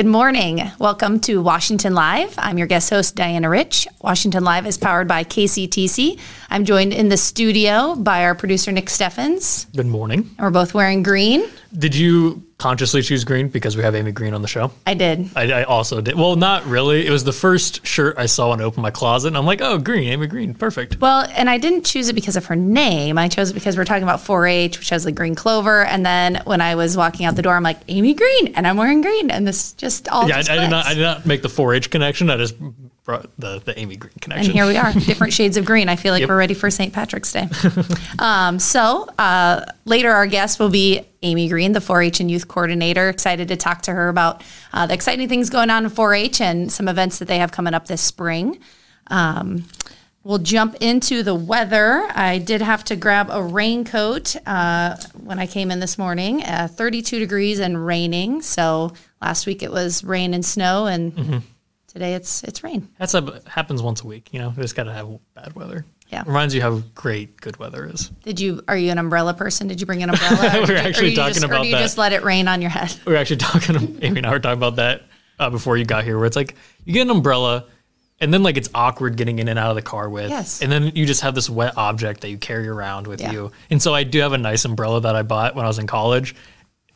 Good morning. Welcome to Washington Live. I'm your guest host, Diana Rich. Washington Live is powered by KCTC. I'm joined in the studio by our producer, Nick Steffens. Good morning. And we're both wearing green. Did you consciously choose green because we have Amy Green on the show? I did. I, I also did. Well, not really. It was the first shirt I saw when I opened my closet, and I'm like, oh, green, Amy Green, perfect. Well, and I didn't choose it because of her name. I chose it because we're talking about 4-H, which has the green clover. And then when I was walking out the door, I'm like, Amy Green, and I'm wearing green, and this just all Yeah, just I, I did not. I did not make the 4-H connection. I just brought the the Amy Green connection. And here we are, different shades of green. I feel like Yep. we're ready for St. Patrick's Day. um, so uh, later, our guest will be Amy Green, the 4-H and youth coordinator. Excited to talk to her about uh, the exciting things going on in 4-H and some events that they have coming up this spring. Um, we'll jump into the weather. I did have to grab a raincoat uh, when I came in this morning. Uh, 32 degrees and raining. So last week it was rain and snow, and Mm-hmm. Today it's it's rain. That's a, happens once a week. You know, we just got to have bad weather. Yeah. Reminds you how great good weather is. Did you? Are you an umbrella person? Did you bring an umbrella? Or We or actually talking just, or about do you that. just let it rain on your head? We are actually talking. Amy and I were talking about that uh, before you got here, where it's like you get an umbrella, and then like it's awkward getting in and out of the car with. Yes. And then you just have this wet object that you carry around with Yeah. you. And so I do have a nice umbrella that I bought when I was in college.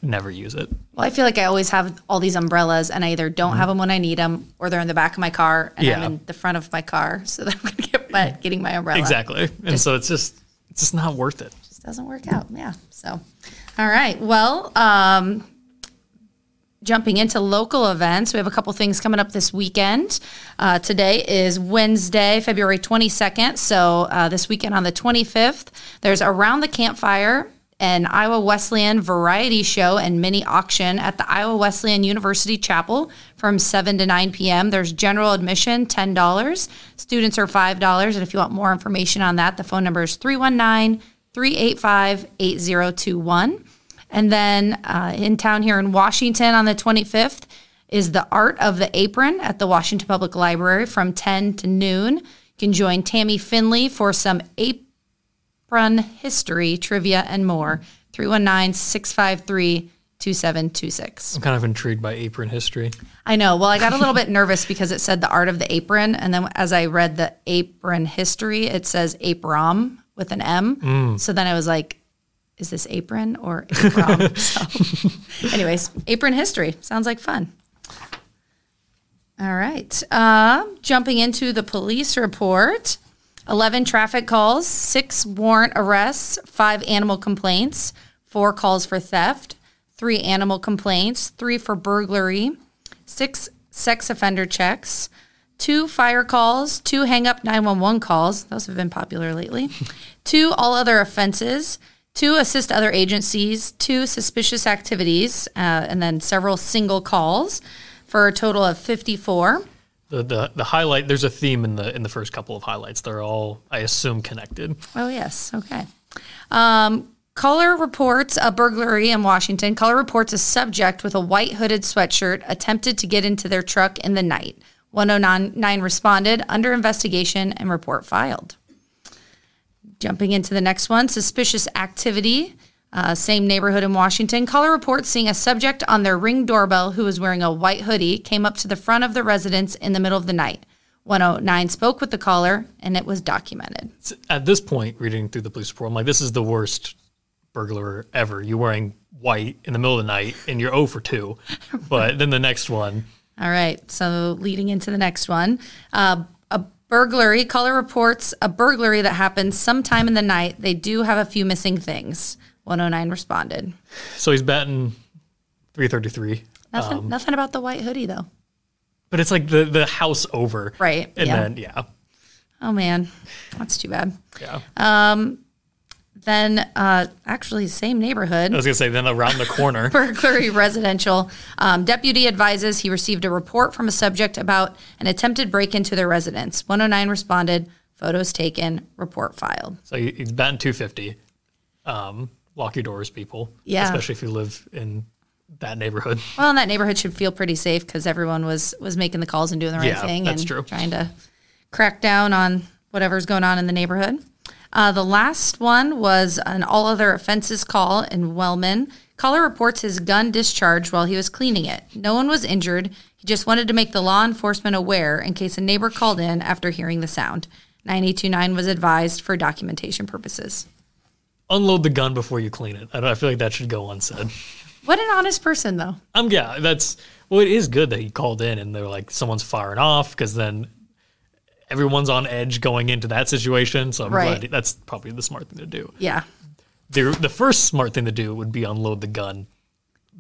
Never use it. Well, I feel like I always have all these umbrellas, and I either don't have them when I need them, or they're in the back of my car, and I'm Mm-hmm. In the front of my car, so that I'm going to get wet getting my umbrella. Exactly. And so it's just it's just not worth it. Just doesn't work out. Yeah. So, all right. Well, um, jumping into local events, we have a couple things coming up this weekend. Uh, today is Wednesday, February 22nd. So, uh, this weekend on the 25th, there's Around the Campfire, an Iowa Wesleyan variety show and mini auction at the Iowa Wesleyan University Chapel from 7 to 9 p.m. There's general admission, $10. Students are $5. And if you want more information on that, the phone number is 319 385 8021. And then uh, in town here in Washington on the 25th is the Art of the Apron at the Washington Public Library from 10 to noon. You can join Tammy Finley for some apron history, trivia, and more. 319 653 2726. I'm kind of intrigued by apron history. I know. Well, I got a little bit nervous because it said the art of the apron. And then as I read the apron history, it says apron with an M. So then I was like, is this apron or apron? so, anyways, apron history sounds like fun. All right. Uh, jumping into the police report 11 traffic calls, six warrant arrests, five animal complaints, four calls for theft, three animal complaints, three for burglary, six sex offender checks, two fire calls, two hang up 911 calls. Those have been popular lately. two all other offenses, two assist other agencies, two suspicious activities, uh, and then several single calls for a total of 54. The, the the highlight there's a theme in the in the first couple of highlights. They're all I assume connected. Oh, yes. Okay. Um, Caller reports a burglary in Washington. Caller reports a subject with a white hooded sweatshirt attempted to get into their truck in the night. 109 responded, under investigation, and report filed. Jumping into the next one suspicious activity. Uh, same neighborhood in Washington. Caller reports seeing a subject on their ring doorbell who was wearing a white hoodie came up to the front of the residence in the middle of the night. 109 spoke with the caller, and it was documented. At this point, reading through the police report, I'm like, this is the worst burglar ever. You're wearing white in the middle of the night, and you're 0 for 2. But then the next one, All right. So leading into the next one, uh, a burglary. Caller reports a burglary that happened sometime in the night. They do have a few missing things. 109 responded. so he's batting 333. Nothing. Um, nothing about the white hoodie though. But it's like the the house over. Right, And yeah. then yeah. Oh man, that's too bad. Yeah. Um Then, uh, actually, same neighborhood. I was gonna say then around the corner. burglary residential. Um, deputy advises he received a report from a subject about an attempted break into their residence. 109 responded, photos taken, report filed. So he's batting 250. Um, lock your doors, people. Yeah. Especially if you live in that neighborhood. Well, and that neighborhood should feel pretty safe because everyone was was making the calls and doing the right Yeah, thing that's and true. trying to crack down on whatever's going on in the neighborhood. Uh, the last one was an all other offenses call in Wellman. Caller reports his gun discharged while he was cleaning it. No one was injured. He just wanted to make the law enforcement aware in case a neighbor called in after hearing the sound. 9829 was advised for documentation purposes. Unload the gun before you clean it. I, don't, I feel like that should go unsaid. What an honest person, though. Um, yeah, that's well. It is good that he called in and they're like someone's firing off because then everyone's on edge going into that situation. So I'm Right. glad that's probably the smart thing to do. Yeah. The the first smart thing to do would be unload the gun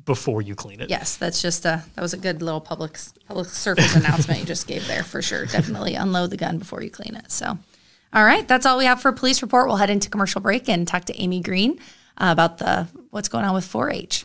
before you clean it. Yes, that's just a that was a good little public public service announcement you just gave there for sure. Definitely unload the gun before you clean it. So, all right, that's all we have for police report. We'll head into commercial break and talk to Amy Green uh, about the what's going on with 4-H.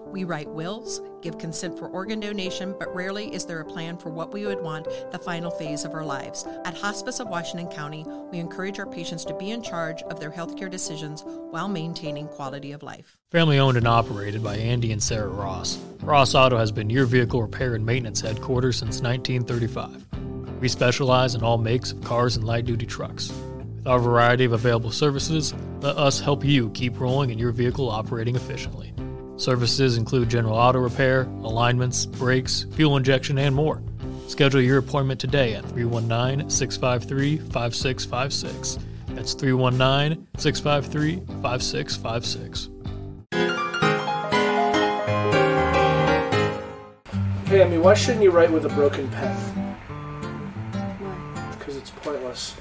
We write wills, give consent for organ donation, but rarely is there a plan for what we would want the final phase of our lives. At Hospice of Washington County, we encourage our patients to be in charge of their healthcare decisions while maintaining quality of life. Family owned and operated by Andy and Sarah Ross. Ross Auto has been your vehicle repair and maintenance headquarters since 1935. We specialize in all makes of cars and light duty trucks. With our variety of available services, let us help you keep rolling and your vehicle operating efficiently. Services include general auto repair, alignments, brakes, fuel injection, and more. Schedule your appointment today at 319 653 5656. That's 319 653 5656. Hey, Amy, why shouldn't you write with a broken pen? Because it's pointless.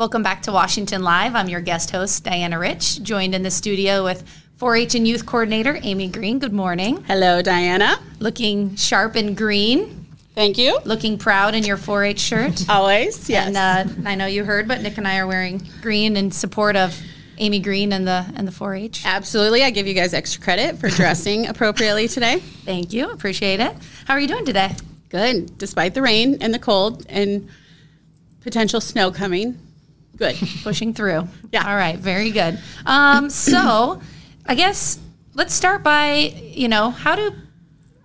Welcome back to Washington Live. I'm your guest host, Diana Rich, joined in the studio with 4 H and Youth Coordinator Amy Green. Good morning. Hello, Diana. Looking sharp and green, Thank you. looking proud in your 4 H shirt. Always, yes. And uh, I know you heard, but Nick and I are wearing green in support of Amy Green and the and the 4 H. Absolutely. I give you guys extra credit for dressing appropriately today. Thank you. Appreciate it. How are you doing today? Good. Despite the rain and the cold and potential snow coming. Good. pushing through. Yeah. All right. Very good. Um, so, I guess let's start by you know how do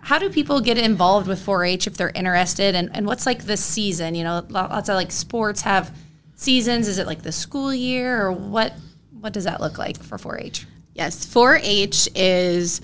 how do people get involved with 4-H if they're interested, and and what's like the season? You know, lots of like sports have seasons. Is it like the school year, or what? What does that look like for 4-H? Yes, 4 H is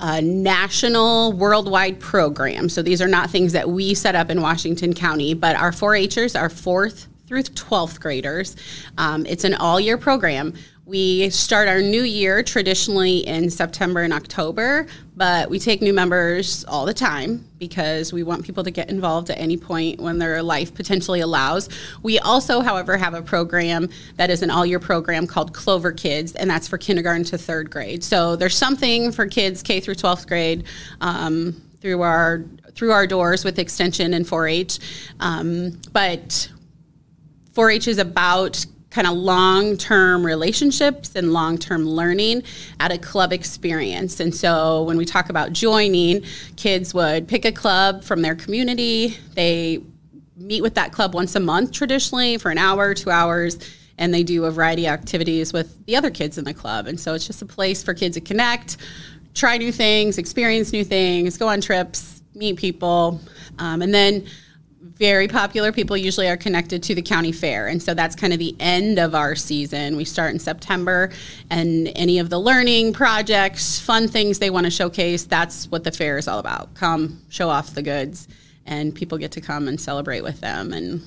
a national, worldwide program. So these are not things that we set up in Washington County, but our 4 Hers are fourth through 12th graders. Um, it's an all year program. We start our new year traditionally in September and October, but we take new members all the time because we want people to get involved at any point when their life potentially allows. We also, however, have a program that is an all year program called Clover Kids, and that's for kindergarten to third grade. So there's something for kids K through 12th grade. Um, through our through our doors with extension and 4-H, um, but 4-H is about kind of long-term relationships and long-term learning at a club experience. And so when we talk about joining, kids would pick a club from their community. They meet with that club once a month traditionally for an hour, 2 hours, and they do a variety of activities with the other kids in the club. And so it's just a place for kids to connect, try new things, experience new things, go on trips, meet people, um, and then very popular people usually are connected to the county fair. And so that's kind of the end of our season. We start in september and any of the learning projects fun things they want to showcase that's what the fair is all about. Come show off the goods and people get to come and celebrate with them. And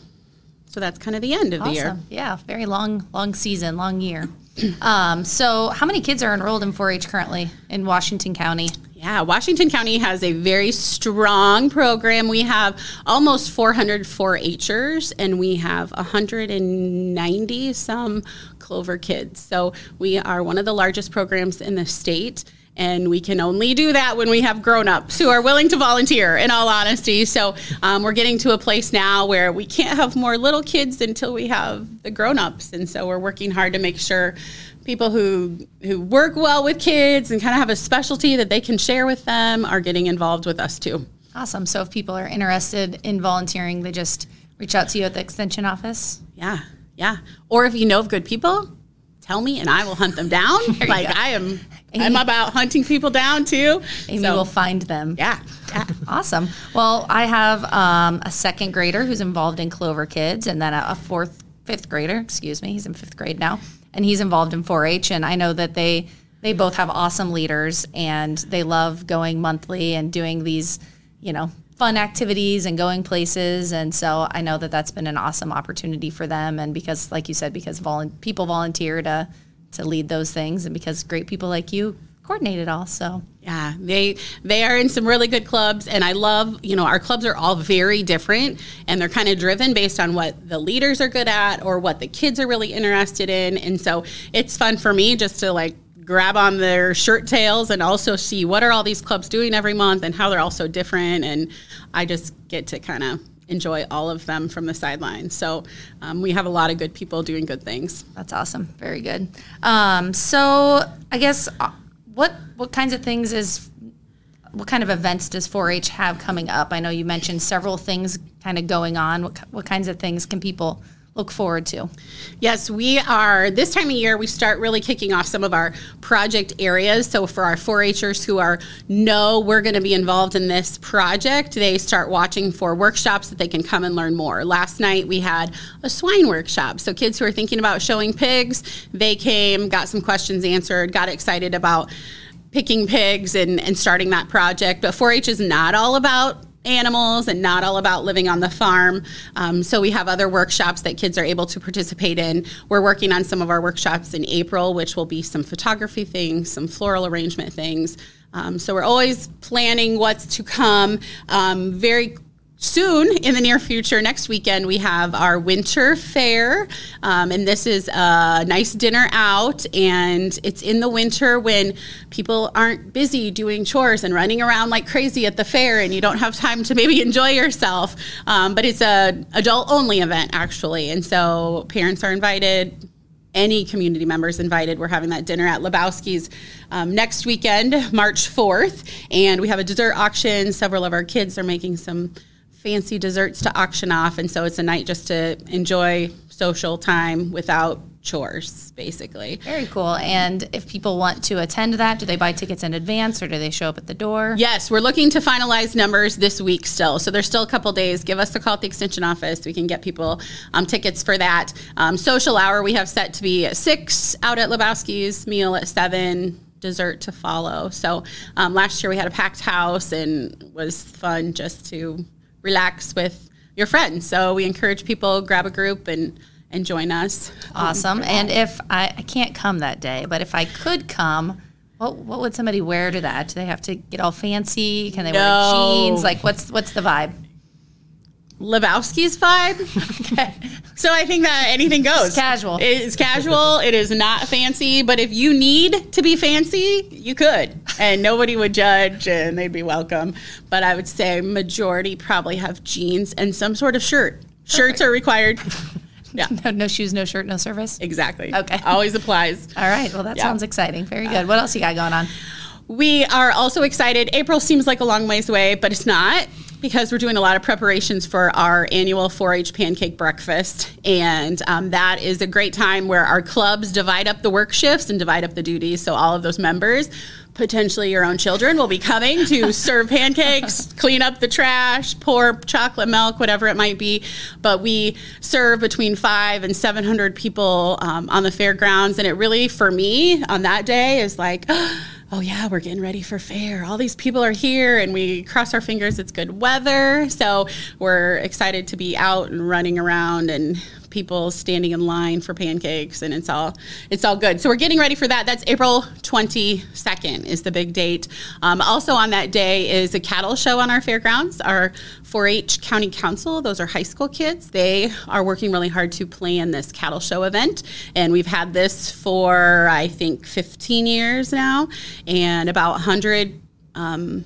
so that's kind of the end of the year. Yeah, very long, long season, long year. Um, so, how many kids are enrolled in 4-H currently in Washington County? Yeah, Washington County has a very strong program. We have almost 400 4-Hers and we have 190 some Clover kids. So we are one of the largest programs in the state. And we can only do that when we have grown-ups who are willing to volunteer. In all honesty, so um, we're getting to a place now where we can't have more little kids until we have the grown-ups, and so we're working hard to make sure people who who work well with kids and kind of have a specialty that they can share with them are getting involved with us too. Awesome. So, if people are interested in volunteering, they just reach out to you at the extension office. Yeah, yeah. Or if you know of good people, tell me and I will hunt them down. like. I am, I'm about hunting people down too. Amy So, will find them. yeah, yeah. Awesome. Well, I have um, a second grader who's involved in Clover Kids, and then a, a fourth, fifth grader. Excuse me, he's in fifth grade now, and he's involved in 4-H. And I know that they they both have awesome leaders, and they love going monthly and doing these, you know, fun activities and going places. And so I know that that's been an awesome opportunity for them. And because, like you said, because volun- people volunteer to to lead those things, and because great people like you coordinate it all. So Yeah, they they are in some really good clubs, and I love you know our clubs are all very different, and they're kind of driven based on what the leaders are good at or what the kids are really interested in, and so it's fun for me just to like grab on their shirt tails and also see what are all these clubs doing every month and how they're all so different, and I just get to kind of enjoy all of them from the sidelines. So um, we have a lot of good people doing good things. That's awesome. Very good. Um, so I guess uh, what what kinds of things is what kind of events does 4-H have coming up? I know you mentioned several things kind of going on. What what kinds of things can people look forward to? Yes, we are. This time of year, we start really kicking off some of our project areas. So, for our 4 Hers who are know we're going to be involved in this project, they start watching for workshops that they can come and learn more. Last night, we had a swine workshop. So, kids who are thinking about showing pigs, they came, got some questions answered, got excited about picking pigs and, and starting that project. But 4 H is not all about animals and not all about living on the farm. Um, so we have other workshops that kids are able to participate in. We're working on some of our workshops in April, which will be some photography things, some floral arrangement things. Um, so we're always planning what's to come. Um, very soon in the near future next weekend we have our winter fair um, and this is a nice dinner out and it's in the winter when people aren't busy doing chores and running around like crazy at the fair and you don't have time to maybe enjoy yourself um, but it's a adult only event actually and so parents are invited any community members invited. We're having that dinner at Lebowski's um, next weekend, March 4th. And we have a dessert auction. Several of our kids are making some fancy desserts to auction off. And so it's a night just to enjoy social time without chores, basically. Very cool. And if people want to attend that, do they buy tickets in advance or do they show up at the door? Yes, we're looking to finalize numbers this week still. So there's still a couple days. Give us a call at the extension office. We can get people um, tickets for that. Um, social hour we have set to be at six out at Lebowski's, meal at seven, dessert to follow. So um, last year we had a packed house and was fun just to relax with your friends. So we encourage people grab a group and and join us. Awesome. And if I, I can't come that day, but if I could come, what what would somebody wear to that? Do they have to get all fancy? Can they No. wear jeans? Like what's what's the vibe? Lebowski's vibe. okay. So I think that anything goes. It's casual. It's casual. it is not fancy, but if you need to be fancy, you could, and nobody would judge, and they'd be welcome. But I would say majority probably have jeans and some sort of shirt. Shirts are required. Yeah, No, no shoes, no shirt, no service. exactly. Okay. always applies. All right. Well, that Yeah. sounds exciting. Very uh, good. What else you got going on? We are also excited. April seems like a long ways away, but it's not. Because we're doing a lot of preparations for our annual 4 H pancake breakfast. And um, that is a great time where our clubs divide up the work shifts and divide up the duties. So all of those members, potentially your own children, will be coming to serve pancakes, clean up the trash, pour chocolate milk, whatever it might be. But we serve between five and 700 people um, on the fairgrounds. And it really, for me, on that day, is like, oh yeah, we're getting ready for fair. All these people are here, and we cross our fingers it's good weather. So we're excited to be out and running around and people standing in line for pancakes and it's all it's all good. So we're getting ready for that. That's april 22nd is the big date. Um, also on that day is a cattle show on our fairgrounds. Our 4-h county council those are high school kids they are working really hard to plan this cattle show event. And we've had this for i think 15 years now and about 100 um,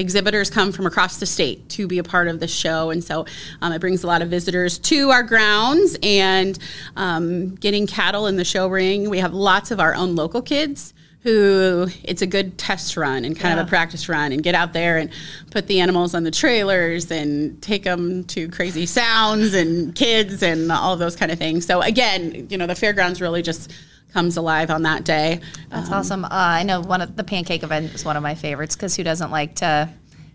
exhibitors come from across the state to be a part of the show. And so um, it brings a lot of visitors to our grounds and um, getting cattle in the show ring. We have lots of our own local kids who it's a good test run and kind of a practice run and get out there and put the animals on the trailers and take them to crazy sounds and kids and all those kind of things. So again you know the fairgrounds really just comes alive on that day That's awesome. Uh, I know one of the pancake event is one of my favorites because who doesn't like to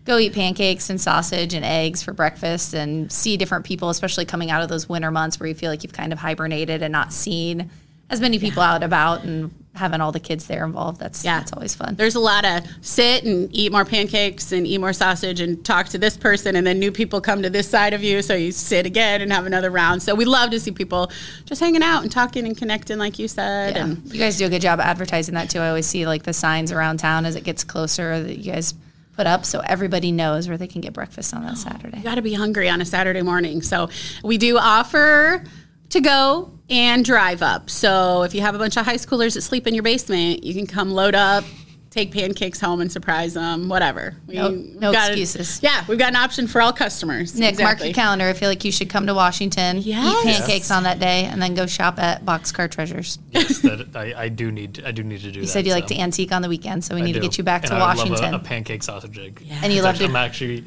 go eat pancakes and sausage and eggs for breakfast and see different people, especially coming out of those winter months where you feel like you've kind of hibernated and not seen as many people out about and having all the kids there involved. That's Yeah. that's always fun. There's a lot of sit and eat more pancakes and eat more sausage and talk to this person, and then new people come to this side of you, so you sit again and have another round. So we love to see people just hanging out and talking and connecting, like you said. Yeah. And You guys do a good job advertising that too. I always see like the signs around town as it gets closer that you guys put up so everybody knows where they can get breakfast on that Saturday. you got to be hungry on a Saturday morning. So we do offer to go and drive up. So if you have a bunch of high schoolers that sleep in your basement, you can come load up. Take pancakes home and surprise them, whatever. We, No- no got- excuses. yeah, we've got an option for all customers. Nick, mark your calendar. I feel like you should come to Washington, Yes. eat pancakes on that day, and then go shop at Boxcar Treasures. Yes, that I, I do need. I do need to do. That. You said you like to antique on the weekend, so we need to get you back to I love Washington. a, a pancake sausage egg. And you love to- I'm actually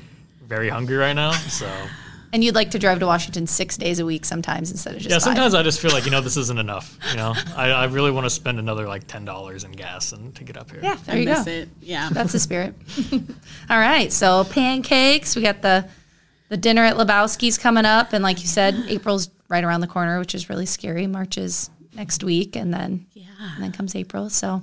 very hungry right now, so and you'd like to drive to Washington six days a week sometimes instead of just yeah. five. Sometimes I just feel like you know this isn't enough. You know, I, I really want to spend another like ten dollars in gas and to get up here. Yeah, there I you miss go. it. Yeah. That's the spirit. All right, so pancakes. We got the the dinner at Lebowski's coming up, and like you said, April's right around the corner, which is really scary. March is next week, and then yeah, and then comes April. So,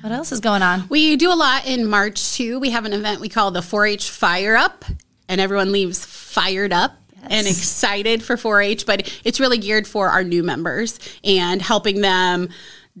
what else is going on? We do a lot in March too. We have an event we call the 4 H Fire Up, and everyone leaves fired up. And excited for 4 H, but it's really geared for our new members and helping them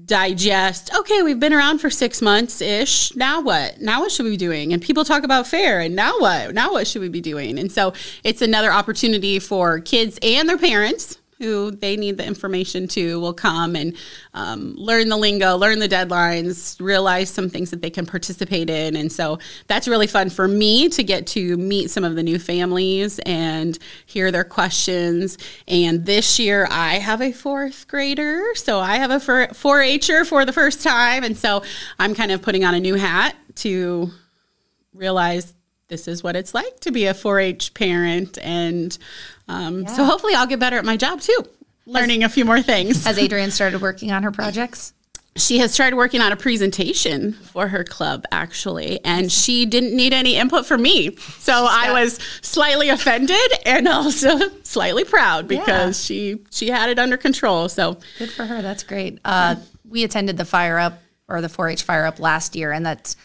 digest okay, we've been around for six months ish. Now what? Now what should we be doing? And people talk about fair, and now what? Now what should we be doing? And so it's another opportunity for kids and their parents who they need the information to will come and um, learn the lingo, learn the deadlines, realize some things that they can participate in. And so that's really fun for me to get to meet some of the new families and hear their questions. And this year I have a fourth grader, so I have a 4 H'er for the first time. And so I'm kind of putting on a new hat to realize this is what it's like to be a 4-H parent, and um, so hopefully I'll get better at my job too, learning a few more things. Has Adrienne started working on her projects? She has started working on a presentation for her club actually, and she didn't need any input from me, so I was slightly offended and also slightly proud because she she had it under control. So Good for her. That's great. Uh, we attended the Fire Up or the 4-H Fire Up last year, and that's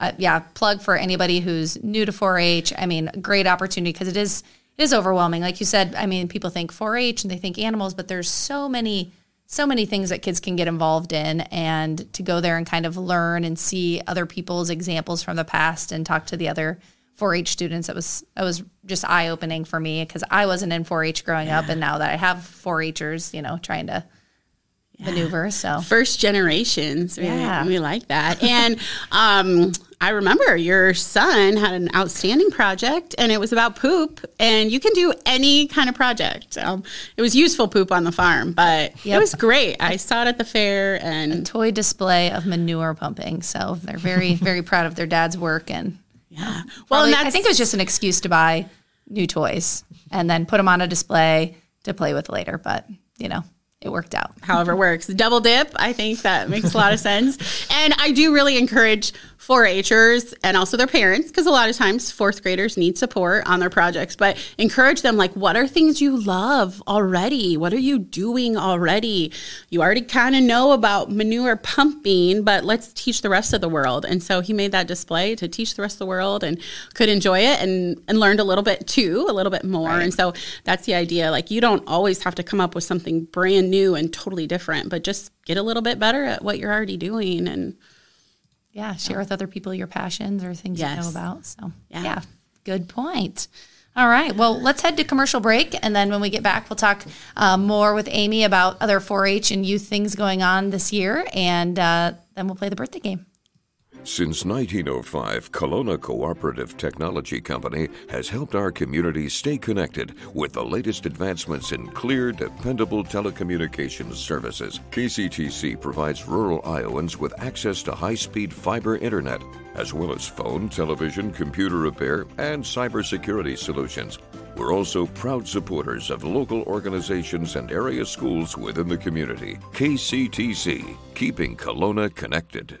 uh, yeah. Plug for anybody who's new to 4-H. I mean, great opportunity because it is is overwhelming. Like you said, I mean, people think 4-H and they think animals, but there's so many so many things that kids can get involved in, and to go there and kind of learn and see other people's examples from the past and talk to the other 4-H students. It was it was just eye opening for me because I wasn't in 4-H growing up, and now that I have 4-Hers, you know, trying to maneuver. So first generations. We, Yeah. we like that. And um, I remember your son had an outstanding project, and it was about poop. And you can do any kind of project. Um, it was useful poop on the farm, but it was great. I saw it at the fair, and a toy display of manure pumping. So they're very very proud of their dad's work and Yeah. Well, I think it was just an excuse to buy new toys and then put them on a display to play with later. But you know, it worked out. however works. Double dip, I think that makes a lot of sense. And I do really encourage 4-Hers and also their parents because a lot of times fourth graders need support on their projects, but encourage them like what are things you love already? What are you doing already? You already kind of know about manure pumping, but let's teach the rest of the world. And so he made that display to teach the rest of the world and could enjoy it and and learned a little bit too, a little bit more. Right. And so that's the idea. Like you don't always have to come up with something brand new and totally different, but just get a little bit better at what you're already doing and yeah, share with other people your passions or things yes. you know about. So, yeah. yeah, good point. All right. Well, let's head to commercial break. And then when we get back, we'll talk uh, more with Amy about other 4 H and youth things going on this year. And uh, then we'll play the birthday game. Since 1905, Kalona Cooperative Technology Company has helped our community stay connected with the latest advancements in clear, dependable telecommunications services. KCTC provides rural Iowans with access to high speed fiber internet, as well as phone, television, computer repair, and cybersecurity solutions. We're also proud supporters of local organizations and area schools within the community. KCTC, keeping Kalona connected.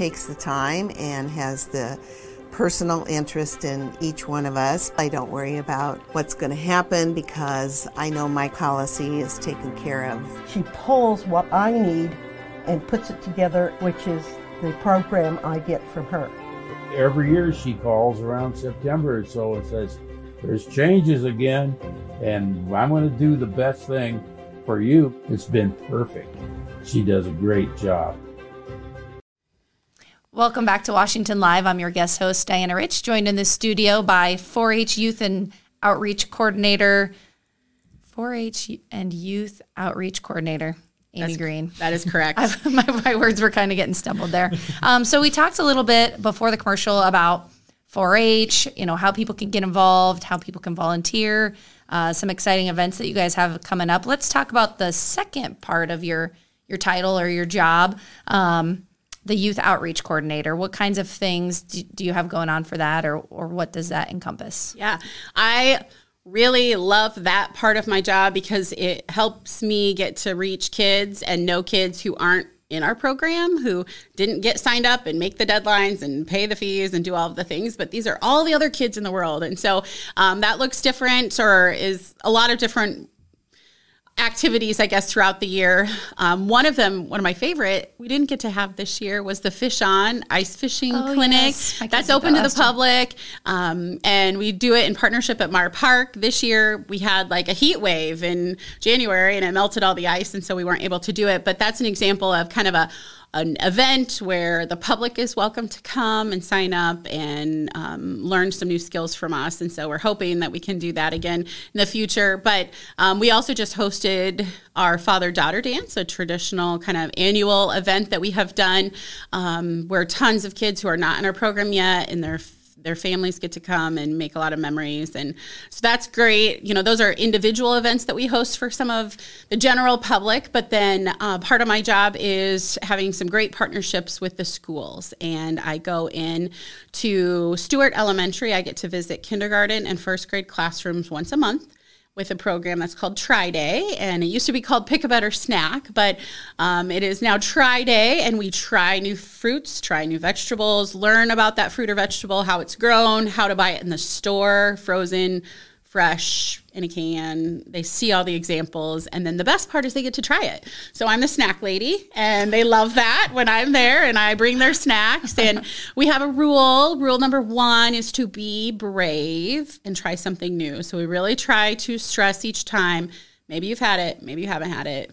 takes the time and has the personal interest in each one of us. I don't worry about what's going to happen because I know my policy is taken care of. She pulls what I need and puts it together, which is the program I get from her. Every year she calls around September or so and says, There's changes again, and I'm going to do the best thing for you. It's been perfect. She does a great job. Welcome back to Washington Live. I'm your guest host, Diana Rich, joined in the studio by 4 H Youth and Outreach Coordinator, 4 H and Youth Outreach Coordinator, Amy That's, Green. That is correct. I, my, my, words were kind of getting stumbled there. Um, so we talked a little bit before the commercial about 4 H, you know, how people can get involved, how people can volunteer, uh, some exciting events that you guys have coming up. Let's talk about the second part of your your title or your job. Um, the youth outreach coordinator. What kinds of things do, do you have going on for that, or or what does that encompass? Yeah, I really love that part of my job because it helps me get to reach kids and know kids who aren't in our program who didn't get signed up and make the deadlines and pay the fees and do all of the things but these are all the other kids in the world and so um, that looks different or is a lot of different activities, I guess, throughout the year. Um, one of them, one of my favorite, we didn't get to have this year was the Fish On Ice Fishing oh, Clinic. Yes. That's open to the public. Um, and we do it in partnership at Marr Park. This year we had like a heat wave in January and it melted all the ice. And so we weren't able to do it. But that's an example of kind of a an event where the public is welcome to come and sign up and um, learn some new skills from us. And so we're hoping that we can do that again in the future. But um, we also just hosted our father daughter dance, a traditional kind of annual event that we have done um, where tons of kids who are not in our program yet and their their families get to come and make a lot of memories. And so that's great. You know those are individual events that we host for some of the general public but then uh, part of my job is having some great partnerships with the schools. And i go in to stewart elementary. I get to visit kindergarten and first grade classrooms once a month with a program that's called Try Day, and it used to be called Pick a Better Snack, but um, it is now Try Day, and we try new fruits, try new vegetables, learn about that fruit or vegetable, how it's grown, how to buy it in the store, frozen, fresh in a can. They see all the examples, and then the best part is they get to try it. So I'm the snack lady, and they love that when I'm there and I bring their snacks. And we have a rule. Rule number one is to be brave and try something new. So we really try to stress each time. Maybe you've had it, maybe you haven't had it.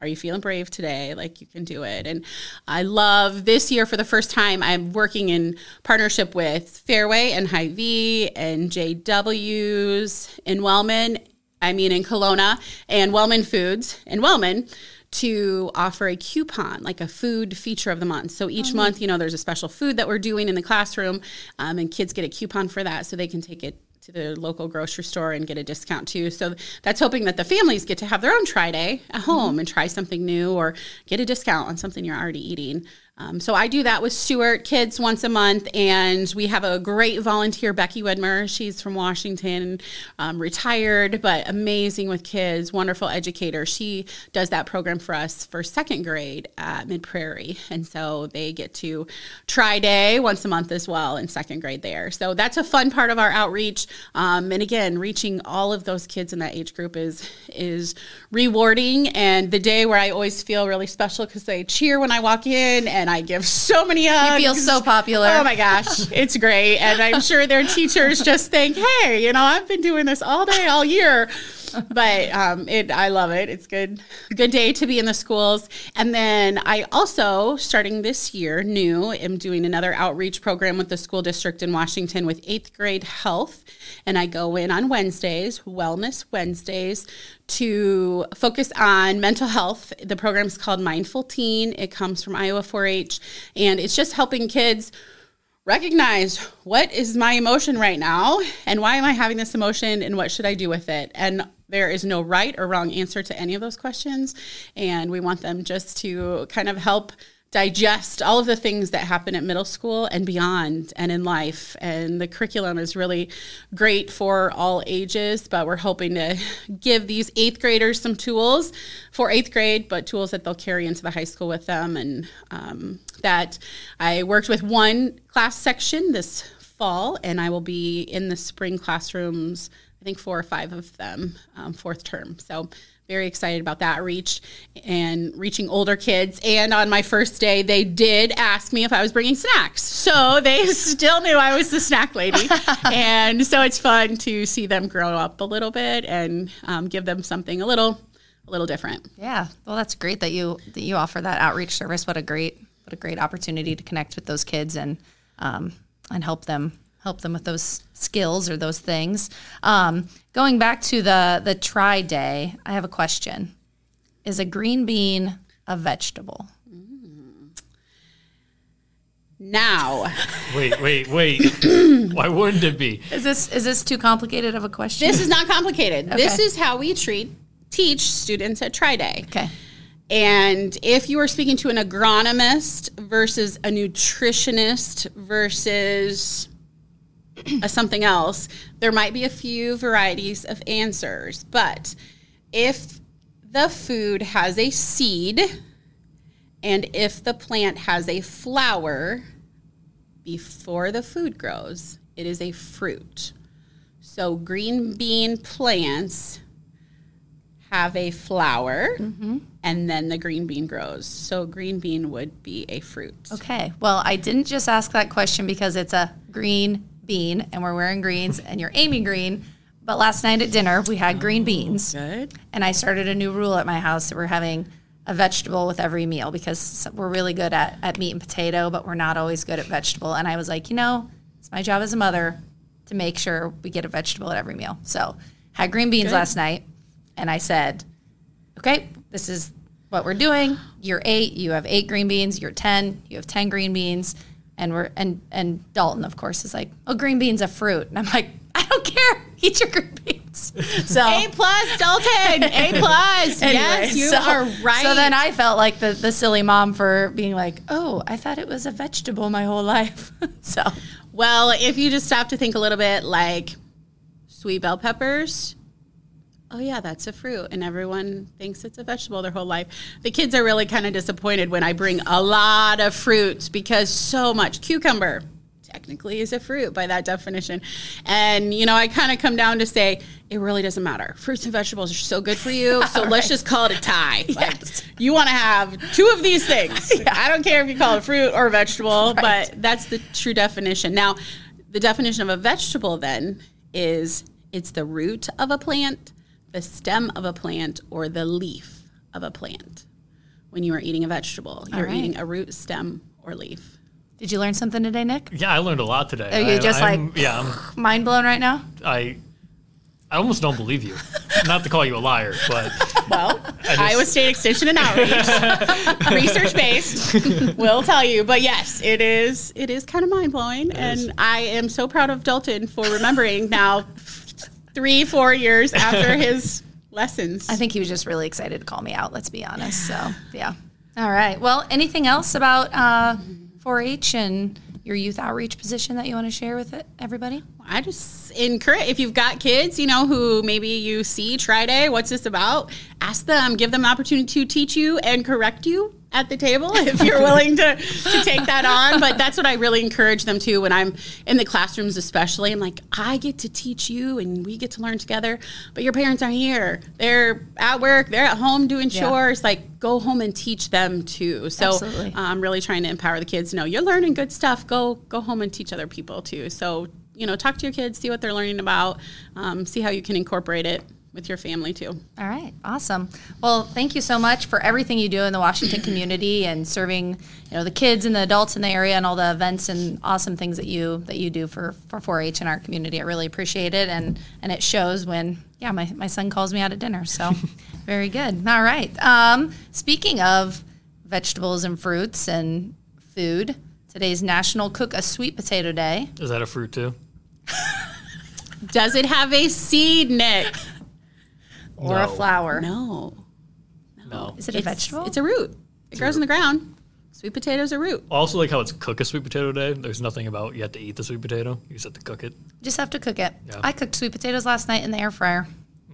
Are you feeling brave today? Like you can do it. And I love this year for the first time, I'm working in partnership with Fairway and Hy-Vee and JW's in Wellman, I mean in Kalona, and Wellman Foods in Wellman to offer a coupon, like a food feature of the month. So each Oh, month, you know, there's a special food that we're doing in the classroom, um, and kids get a coupon for that so they can take it to the local grocery store and get a discount too. So that's hoping that the families get to have their own try day at mm-hmm. home and try something new or get a discount on something you're already eating. Um, so I do that with Stewart kids once a month, and we have a great volunteer, Becky Widmer. She's from Washington, um, retired, but amazing with kids, wonderful educator. She does that program for us for second grade at Mid Prairie, and so they get to try day once a month as well in second grade there. So that's a fun part of our outreach. Um, and again, reaching all of those kids in that age group is is rewarding, and the day where I always feel really special because they cheer when I walk in and I give so many hugs. You feel so popular. Oh my gosh, it's great. And I'm sure their teachers just think, hey, you know, I've been doing this all day, all year. But um, it, I love it. It's good, good day to be in the schools. And then I also, starting this year, new, am doing another outreach program with the school district in Washington with eighth grade health. And I go in on Wednesdays, Wellness Wednesdays, to focus on mental health. The program is called Mindful Teen. It comes from Iowa 4 H, and it's just helping kids recognize what is my emotion right now and why am I having this emotion and what should I do with it. And there is no right or wrong answer to any of those questions. And we want them just to kind of help digest all of the things that happen at middle school and beyond and in life. And the curriculum is really great for all ages, but we're hoping to give these eighth graders some tools for eighth grade, but tools that they'll carry into the high school with them. And um, that I worked with one class section this fall, and I will be in the spring classrooms, think four or five of them, um, fourth term. So very excited about that reach and reaching older kids. And on my first day, they did ask me if I was bringing snacks. So they still knew I was the snack lady. and so it's fun to see them grow up a little bit and um, give them something a little, a little different. Yeah. Well, that's great that you that you offer that outreach service. What a great what a great opportunity to connect with those kids and um, and help them help them with those skills or those things. Um, going back to the the try day, I have a question: Is a green bean a vegetable? Now, Wait, wait, wait. Why wouldn't it be? Is this is this too complicated of a question? this is not complicated. This is how we treat teach students at Try Day. okay. And if you are speaking to an agronomist versus a nutritionist versus a something else, there might be a few varieties of answers. But if the food has a seed and if the plant has a flower before the food grows, it is a fruit. So green bean plants have a flower mm-hmm. and then the green bean grows. So green bean would be a fruit. Okay. Well, I didn't just ask that question because it's a green bean and we're wearing greens and you're Amy Green. But last night at dinner, we had green oh, beans. Good. And I started a new rule at my house that we're having a vegetable with every meal because we're really good at, at meat and potato, but we're not always good at vegetable. And I was like, you know, it's my job as a mother to make sure we get a vegetable at every meal. So had green beans last night and I said, okay, this is what we're doing. You're eight, you have eight green beans. You're 10, you have 10 green beans. And we're, and, and Dalton, of course, is like, oh, green bean's a fruit. And I'm like, I don't care. Eat your green beans. So A plus, Dalton. A plus. Anyway, yes, you so- are right. So then I felt like the, the silly mom for being like, oh, I thought it was a vegetable my whole life. so well, if you just stop to think a little bit, like sweet bell peppers oh yeah, that's a fruit, and everyone thinks it's a vegetable their whole life. The kids are really kind of disappointed when I bring a lot of fruits because so much cucumber technically is a fruit by that definition. And you know, I kind of come down to say it really doesn't matter. Fruits and vegetables are so good for you, so let's just call it a tie. Like, you want to have two of these things. I don't care if you call it fruit or vegetable, but that's the true definition. Now, the definition of a vegetable then is it's the root of a plant, the stem of a plant, or the leaf of a plant. When you are eating a vegetable, you're right. eating a root, stem, or leaf. Did you learn something today, Nick? Yeah, I learned a lot today. Oh, are you I- just I'm- like- yeah, I'm, Mind blown right now? I I almost don't believe you. Not to call you a liar, but Well, Iowa State Extension and Outreach, research based, will tell you. But yes, it is. It is kind of mind blowing, and I am so proud of Dalton for remembering now, three, four years after his lessons. I think he was just really excited to call me out, let's be honest. So, yeah. All right. Well, anything else about uh, 4 H and your youth outreach position that you want to share with it, everybody? I just encourage if you've got kids, you know, who maybe you see Try Day, what's this about? Ask them, give them an opportunity to teach you and correct you at the table if you're willing to, to take that on. But that's what I really encourage them to when I'm in the classrooms, especially. I'm like, I get to teach you and we get to learn together, but your parents aren't here. They're at work, they're at home doing Yeah. chores. Like, go home and teach them too. So I'm really trying to empower the kids. No, you're learning good stuff. Go go home and teach other people too. So you know, talk to your kids, see what they're learning about, um, see how you can incorporate it with your family too. All right, awesome. Well, thank you so much for everything you do in the Washington community and serving, you know, the kids and the adults in the area and all the events and awesome things that you that you do for for 4-H in our community. I really appreciate it, and and it shows when yeah, my my son calls me out at dinner. So very good. All right. Um, speaking of vegetables and fruits and food, today's National Cook a Sweet Potato Day. is that a fruit too? Does it have a seed, Nick? Or a No. flower. No. No. Is it a It's- vegetable? It's a root. It grows in the ground. Sweet potatoes are root. Also, like how it's cook a sweet potato day. There's nothing about you have to eat the sweet potato. You just have to cook it. You just have to cook it. Yeah. I cooked sweet potatoes last night in the air fryer.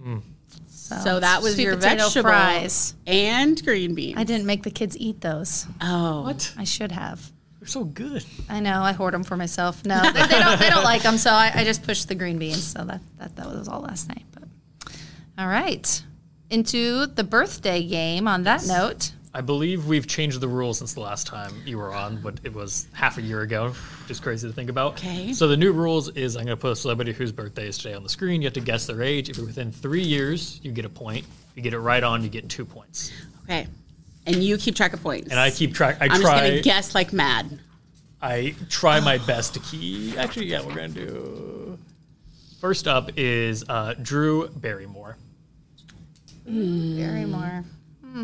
Mm. So, So that was sweet your potato vegetable fries. and green beans. I didn't make the kids eat those. Oh. What? I should have. They're so good. I know. I hoard them for myself. No, they, they don't. They don't like them. So I, I just pushed the green beans. So that, that that was all last night. But all right, into the birthday game. On that note, I believe we've changed the rules since the last time you were on, but it was half a year ago, which is crazy to think about. Okay. So the new rules is I'm going to put a celebrity whose birthday is today on the screen. You have to guess their age. If you're within three years, you get a point. If you get it right on, you get two points. Okay. And you keep track of points. And I keep track. I I'm just gonna guess like mad. I try my best to keep. Actually, yeah, we're going to do. First up is uh, Drew Barrymore. Barrymore. Hmm. Hmm.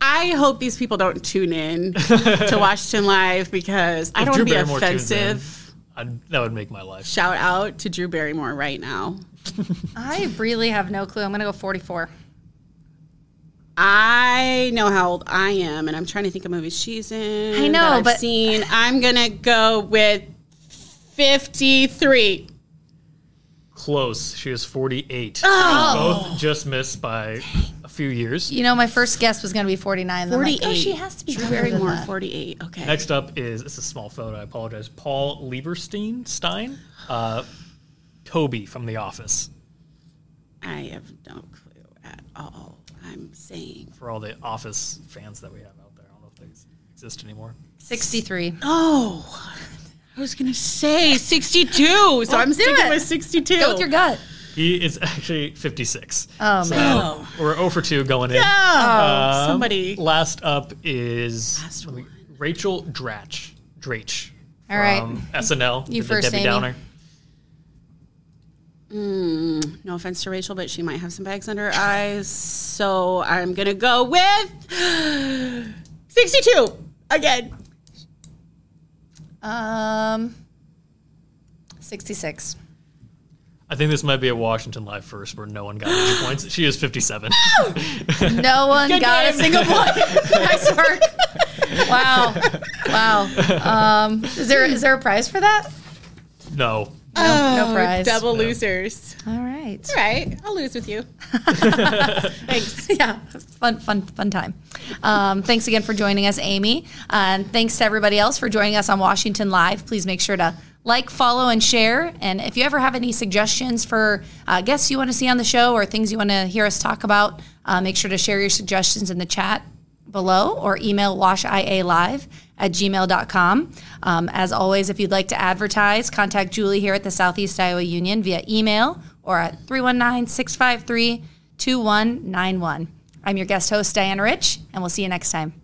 I hope these people don't tune in to Washington Live because I don't want to be Barrymore tunes in, offensive. I'd, that would make my life. Shout out to Drew Barrymore right now. I really have no clue. I'm gonna go 44. I know how old I am, and I'm trying to think of movies she's in. I know, that I've but- seen. I'm gonna go with 53. Close. She is 48. Oh. Both just missed by a few years. You know, my first guess was gonna be 49. then I'm like, 48. oh, she has to be Drew younger Barrymore, 48. Okay. Next up is it's a small photo. I apologize. Paul Lieberstein Stein, uh, Toby from The Office. I have no clue at all. I'm saying. For all the Office fans that we have out there, I don't know if they exist anymore. 63. Oh, I was gonna say 62, so I'm do sticking it. with 62. Go with your gut. He is actually 56. Oh So man. we're 0 for 2 going in. Oh, Um, somebody. Last up is Last let me- Rachel Dratch. Drach. All right. from SNL. You the first, Debbie Amy. Downer. Mm, no offense to Rachel, but she might have some bags under her eyes. So I'm gonna go with 62 again. Um, 66. I think this might be a Washington Live first where no one got any points. She is 57. No one Good got game. a single point. nice work. Wow. Wow. Um, is there is there a prize for that? no. No no prize. Double losers. All right. right. All right, I'll lose with you. thanks. Yeah, fun, fun, fun time. Um, thanks again for joining us, Amy. And thanks to everybody else for joining us on Washington Live. Please make sure to like, follow, and share. And if you ever have any suggestions for uh, guests you want to see on the show or things you want to hear us talk about, uh, make sure to share your suggestions in the chat below or email washialive at gmail.com. Um, as always, if you'd like to advertise, contact Julie here at the Southeast Iowa Union via email or at 319 653 2191. I'm your guest host, Diana Rich, and we'll see you next time.